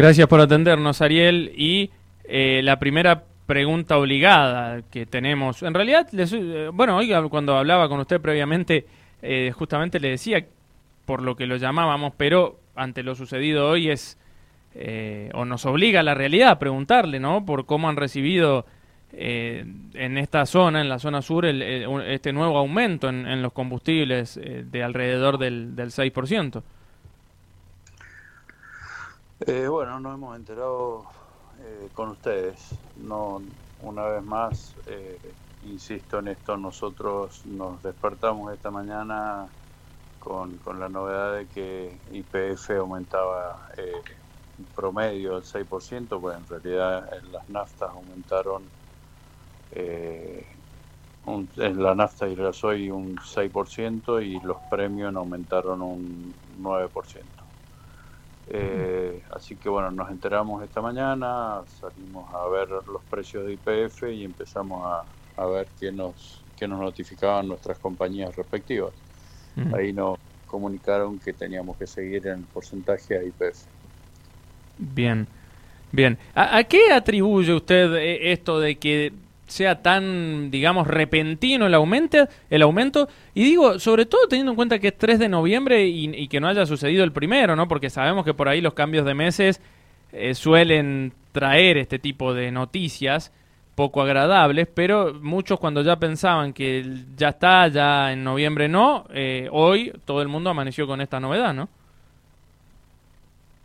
Gracias por atendernos, Ariel. Y eh, la primera pregunta obligada que tenemos, en realidad, eh, bueno, hoy cuando hablaba con usted previamente, eh, justamente le decía por lo que lo llamábamos, pero ante lo sucedido hoy es, o nos obliga a la realidad a preguntarle, ¿no? Por cómo han recibido en esta zona, en la zona sur, este nuevo aumento en, los combustibles de alrededor del, del 6%. Eh, bueno, nos hemos enterado eh, con ustedes. No, una vez más, eh, insisto en esto, nosotros nos despertamos esta mañana con, con la novedad de que IPF aumentaba eh, promedio el 6%, pues en realidad las naftas aumentaron, un, la nafta y el gasoil un 6% y los premios aumentaron un 9%. Eh, así que bueno, nos enteramos esta mañana, salimos a ver los precios de IPF y empezamos a, ver qué nos, qué nos notificaban nuestras compañías respectivas. Ahí nos comunicaron que teníamos que seguir en el porcentaje a IPF. Bien, bien. ¿A, qué atribuye usted eh, esto de que sea tan, digamos, repentino el aumento, el aumento. Y digo, sobre todo teniendo en cuenta que es 3 de noviembre y, que no haya sucedido el primero, ¿no? Porque sabemos que por ahí los cambios de meses eh, suelen traer este tipo de noticias poco agradables, pero muchos cuando ya pensaban que ya está, ya en noviembre no, eh, hoy todo el mundo amaneció con esta novedad, ¿no?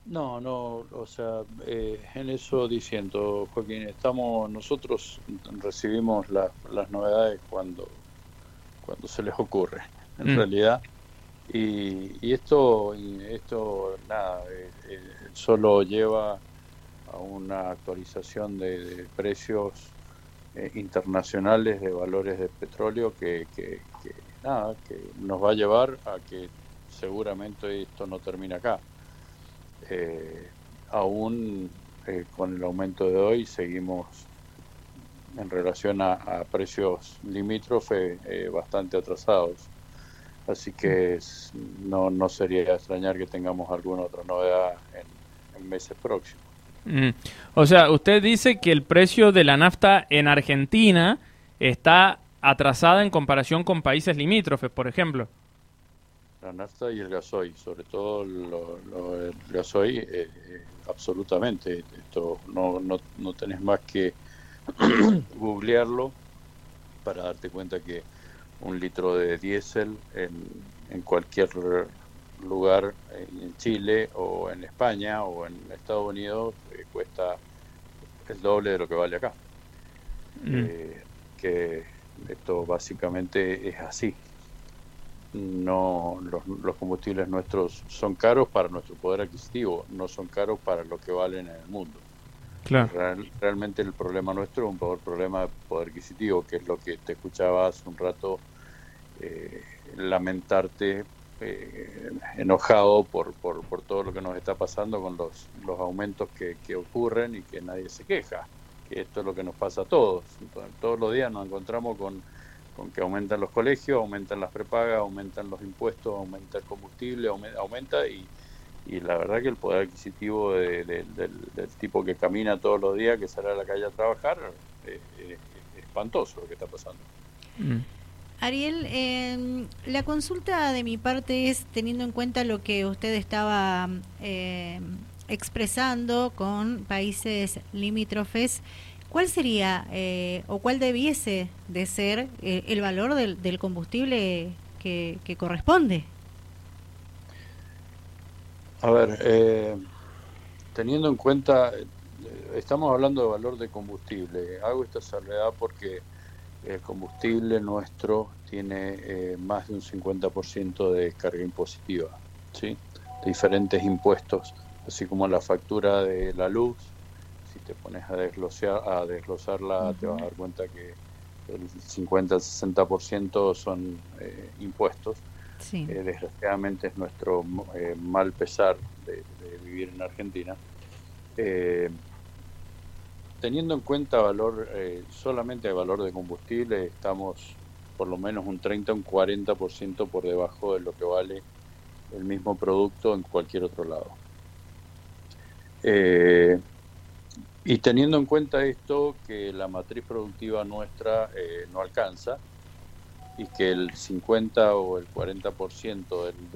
No, no, o sea, eh, en eso diciendo, Joaquín, estamos, nosotros recibimos las novedades cuando, cuando se les ocurre, en mm. realidad. Y, y, esto, esto, nada, eh, eh, solo lleva a una actualización de, precios internacionales de valores de petróleo que, que, que, nada, que nos va a llevar a que seguramente esto no termina acá eh, aún eh, con el aumento de hoy seguimos en relación a, precios limítrofes eh, bastante atrasados. Así que no, no sería extrañar que tengamos alguna otra novedad en, meses próximos. Mm. O sea, usted dice que el precio de la nafta en Argentina está atrasada en comparación con países limítrofes, por ejemplo la nafta y el gasoil, sobre todo lo, el gasoil, eh, eh, absolutamente. Esto no, no, no tenés más que googlearlo para darte cuenta que un litro de diésel en, en cualquier lugar en Chile o en España o en Estados Unidos eh, cuesta el doble de lo que vale acá. Mm. que esto básicamente es así no los, combustibles nuestros son caros para nuestro poder adquisitivo, no son caros para lo que valen en el mundo. realmente el problema nuestro es un problema de poder adquisitivo, que es lo que te escuchaba hace un rato eh, lamentarte eh, enojado por, por, por, todo lo que nos está pasando con los, los aumentos que, que ocurren y que nadie se queja, que esto es lo que nos pasa a todos. todos los días nos encontramos con con que aumentan los colegios, aumentan las prepagas, aumentan los impuestos, aumenta el combustible, aumenta y, y la verdad que el poder adquisitivo del, tipo que camina todos los días, que sale a la calle a trabajar, es, espantoso lo que está pasando. Mm. Ariel, eh, la consulta de mi parte es teniendo en cuenta lo que usted estaba eh, expresando con países limítrofes ¿Cuál sería eh, o cuál debiese de ser eh, el valor del, combustible que, corresponde? A ver, eh, teniendo en cuenta, estamos hablando de valor de combustible. Hago esta salvedad porque el combustible nuestro tiene más de un 50% de carga impositiva, ¿sí? de diferentes impuestos, así como la factura de la luz, te pones a desglosar, a desglosarla, te vas a dar cuenta que el 50 al 60% son eh, impuestos. Eh, desgraciadamente es nuestro eh, mal pesar de, vivir en Argentina. teniendo en cuenta valor solamente el valor de combustible, estamos por lo menos un 30 o un 40% por debajo de lo que vale el mismo producto en cualquier otro lado. Eh, y teniendo en cuenta esto, que la matriz productiva nuestra eh, no alcanza y que el 50 o el 40% del,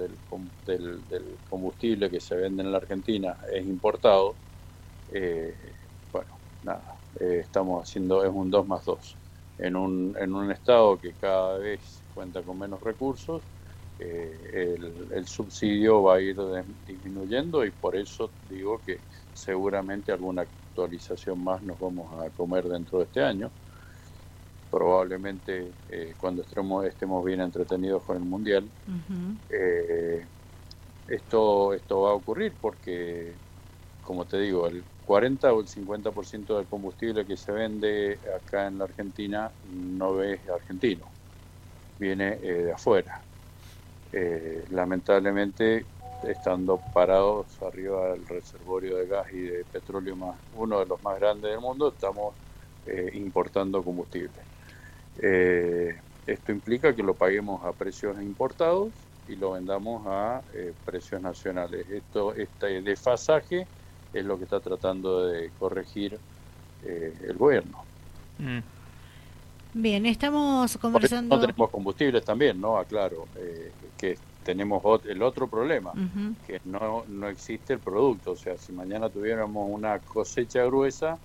del, del, combustible que se vende en la Argentina es importado, eh, bueno, nada, estamos haciendo, es un 2 más 2. En un, en un estado que cada vez cuenta con menos recursos, el, el, subsidio va a ir disminuyendo y por eso digo que seguramente alguna actualización más nos vamos a comer dentro de este año. Probablemente eh, cuando estemos, estemos bien entretenidos con el Mundial. Eh, esto, esto va a ocurrir porque, como te digo, el 40 o el 50% del combustible que se vende acá en la Argentina no es argentino, viene eh, de afuera. lamentablemente estando parados arriba del reservorio de gas y de petróleo más uno de los más grandes del mundo, estamos eh, importando combustible. Eh, esto implica que lo paguemos a precios importados y lo vendamos a eh, precios nacionales. Esto, este desfasaje es lo que está tratando de corregir el gobierno. Mm. Bien, estamos conversando. No tenemos combustibles también, ¿no? Aclaro, que tenemos el otro problema, que no, no existe el producto. O sea, si mañana tuviéramos una cosecha gruesa,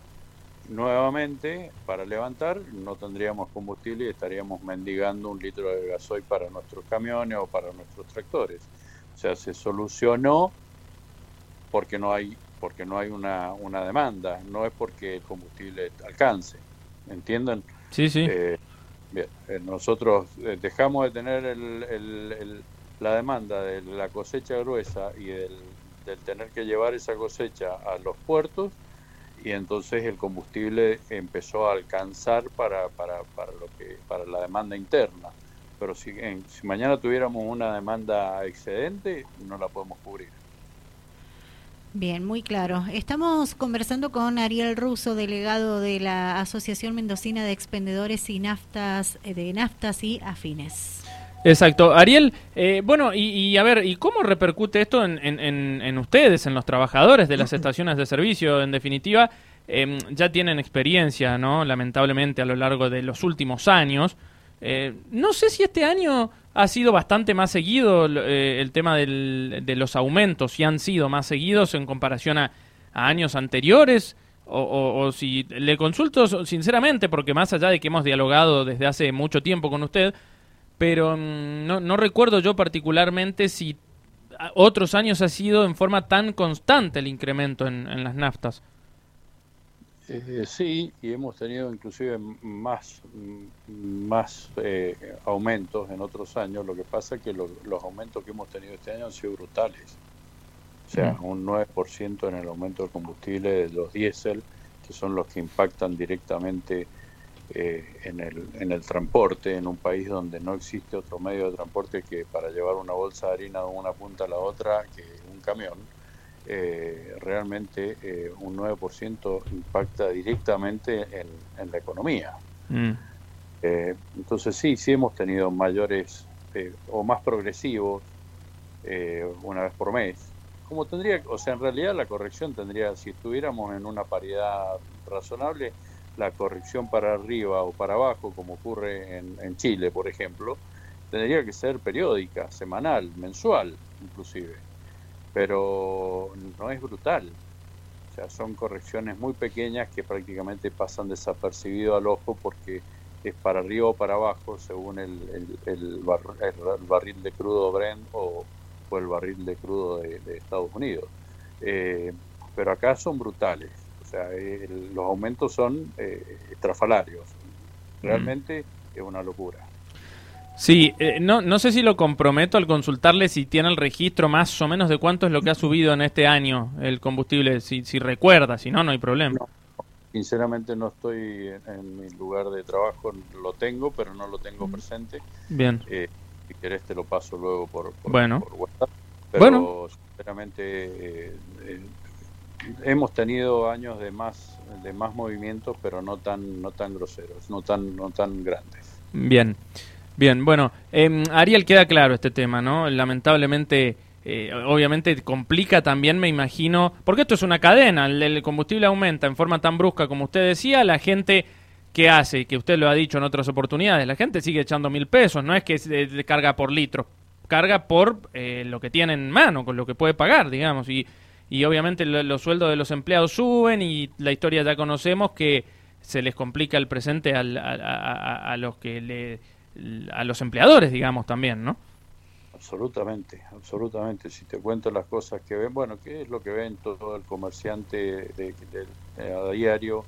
nuevamente para levantar no tendríamos combustible y estaríamos mendigando un litro de gasoil para nuestros camiones o para nuestros tractores. O sea, se solucionó porque no hay porque no hay una, una demanda, no es porque el combustible alcance. ¿Entienden? Sí, sí. Eh, bien, eh, nosotros eh, dejamos de tener el la demanda de la cosecha gruesa y del, tener que llevar esa cosecha a los puertos y entonces el combustible empezó a alcanzar para, para, para lo que para la demanda interna pero si, si mañana tuviéramos una demanda excedente no la podemos cubrir Bien, muy claro. Estamos conversando con Ariel Russo, delegado de la Asociación Mendocina de Expendedores y Naftas, eh, de Naftas y Afines. Exacto. Ariel, eh, bueno, y, a ver, ¿y cómo repercute esto en, en, ustedes, en los trabajadores de las estaciones de servicio? En definitiva, em, ya tienen experiencia, ¿no? Lamentablemente, a lo largo de los últimos años. Eh, no sé si este año ha sido bastante más seguido eh, el tema de los aumentos, si han sido más seguidos en comparación a, años anteriores. O, o, si le consulto sinceramente, porque más allá de que hemos dialogado desde hace mucho tiempo con usted, pero mm, no, no recuerdo yo particularmente si otros años ha sido en forma tan constante el incremento en, las naftas. Eh, sí, y hemos tenido inclusive más, más eh, aumentos en otros años. Lo que pasa es que los aumentos que hemos tenido este año han sido brutales. O sea, mm. un 9% en el aumento del combustible de los diésel, que son los que impactan directamente eh, en, el, en el transporte, en un país donde no existe otro medio de transporte que para llevar una bolsa de harina de una punta a la otra que un camión, eh, realmente eh, un 9% impacta directamente en, la economía. Mm. entonces sí, sí hemos tenido mayores o más progresivos una vez por mes. Como tendría, o sea, en realidad la corrección tendría, si estuviéramos en una paridad razonable, la corrección para arriba o para abajo, como ocurre en, Chile, por ejemplo, tendría que ser periódica, semanal, mensual, inclusive. Pero no es brutal. O sea, son correcciones muy pequeñas que prácticamente pasan desapercibido al ojo porque es para arriba o para abajo según el, barril de crudo Brent o, el barril de crudo de, Estados Unidos. Eh, pero acá son brutales los aumentos son eh, estrafalarios. Realmente es una locura. Sí, eh, no, no sé si lo comprometo al consultarle si tiene el registro más o menos de cuánto es lo que ha subido en este año el combustible, si, si recuerda, si no, no hay problema. sinceramente no estoy en, mi lugar de trabajo, lo tengo, pero no lo tengo presente. Bien. Eh, si querés te lo paso luego por, bueno. WhatsApp. Pero sinceramente eh, hemos tenido años de más de más movimientos, pero no tan no tan groseros, no tan no tan grandes. Bien, bien, bueno, eh, Ariel queda claro este tema, ¿no? Lamentablemente eh, obviamente complica también, me imagino, porque esto es una cadena, el, combustible aumenta en forma tan brusca como usted decía, la gente que hace, que usted lo ha dicho en otras oportunidades, la gente sigue echando mil pesos, no es que se carga por litro, carga por eh, lo que tiene en mano, con lo que puede pagar, digamos, y, y obviamente los sueldos de los empleados suben y la historia ya conocemos que se les complica el presente al, a, a, los que le, a los empleadores, digamos, también, ¿no? Absolutamente, absolutamente. Si te cuento las cosas que ven, bueno, ¿qué es lo que ven todo el comerciante de, a diario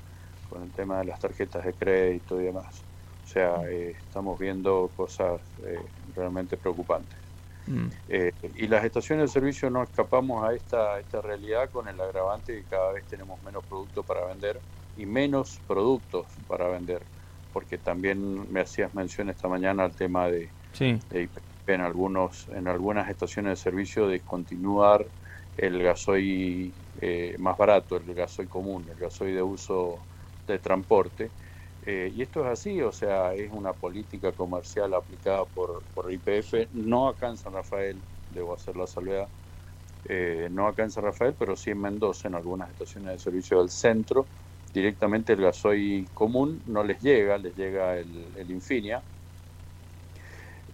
con el tema de las tarjetas de crédito y demás? O sea, eh, estamos viendo cosas eh, realmente preocupantes. Mm. Eh, y las estaciones de servicio no escapamos a esta, esta realidad con el agravante que cada vez tenemos menos productos para vender y menos productos para vender, porque también me hacías mención esta mañana al tema de, sí. de en algunos en algunas estaciones de servicio discontinuar el gasoil eh, más barato, el gasoil común, el gasoil de uso de transporte. Eh, y esto es así, o sea, es una política comercial aplicada por, IPF, no acá en San Rafael, debo hacer la salvedad, eh, no acá en San Rafael, pero sí en Mendoza, en algunas estaciones de servicio del centro, directamente el gasoil común no les llega, les llega el, el Infinia,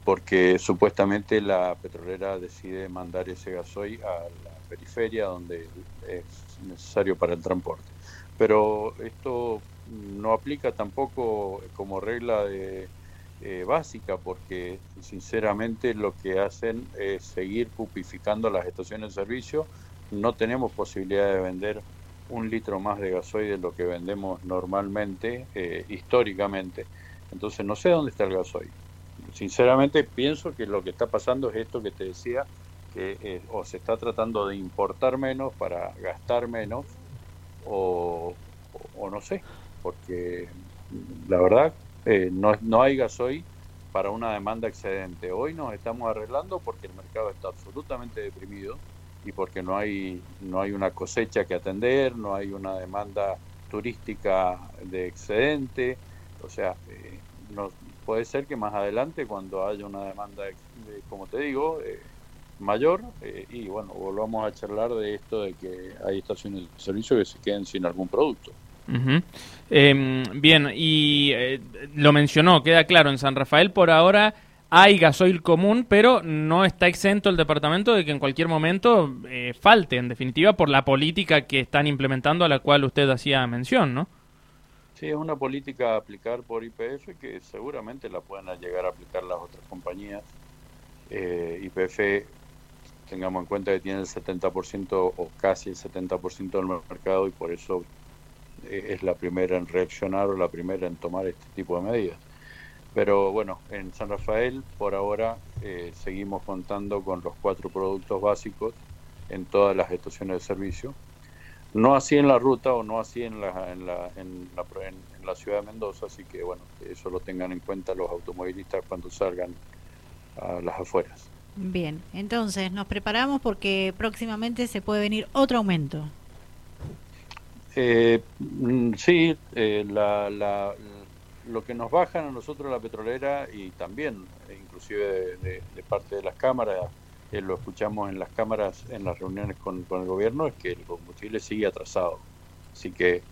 porque supuestamente la petrolera decide mandar ese gasoil a la periferia donde es necesario para el transporte. Pero esto no aplica tampoco como regla de, eh, básica porque sinceramente lo que hacen es seguir pupificando las estaciones de servicio. No tenemos posibilidad de vender un litro más de gasoil de lo que vendemos normalmente, eh, históricamente. Entonces no sé dónde está el gasoil sinceramente pienso que lo que está pasando es esto que te decía, que eh, o se está tratando de importar menos para gastar menos, o, no sé, porque la verdad eh, no, no hay gasoil para una demanda excedente. Hoy nos estamos arreglando porque el mercado está absolutamente deprimido y porque no hay, no hay una cosecha que atender, no hay una demanda turística de excedente, o sea, eh, no, puede ser que más adelante, cuando haya una demanda, como te digo, eh, mayor, eh, y bueno, volvamos a charlar de esto de que hay estaciones de servicio que se queden sin algún producto. Em, bien, y eh, lo mencionó, queda claro, en San Rafael por ahora hay gasoil común, pero no está exento el departamento de que en cualquier momento falte, en definitiva, por la política que están implementando a la cual usted hacía mención, ¿no? Sí, es una política a aplicar por IPF que seguramente la pueden llegar a aplicar las otras compañías. Eh, IPF, tengamos en cuenta que tiene el 70% o casi el 70% del mercado y por eso eh, es la primera en reaccionar o la primera en tomar este tipo de medidas. Pero bueno, en San Rafael por ahora eh, seguimos contando con los cuatro productos básicos en todas las estaciones de servicio no así en la ruta o no así en la, en la, en la, en la ciudad de Mendoza, así que bueno, eso lo tengan en cuenta los automovilistas cuando salgan a las afueras. Bien, entonces nos preparamos porque próximamente se puede venir otro aumento. Eh, mm, sí, eh, la, la, lo que nos bajan a nosotros la petrolera y también inclusive de parte de las cámaras lo escuchamos en las cámaras, en las reuniones con, el gobierno, es que el combustible sigue atrasado. Así que,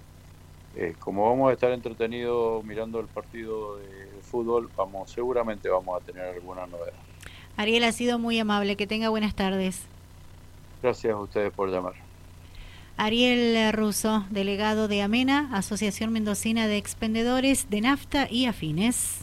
eh, como vamos a estar entretenidos mirando el partido de, fútbol, vamos seguramente vamos a tener alguna novedad. Ariel ha sido muy amable, que tenga buenas tardes. Gracias a ustedes por llamar. Ariel Russo, delegado de AMENA, Asociación Mendocina de Expendedores de Nafta y Afines.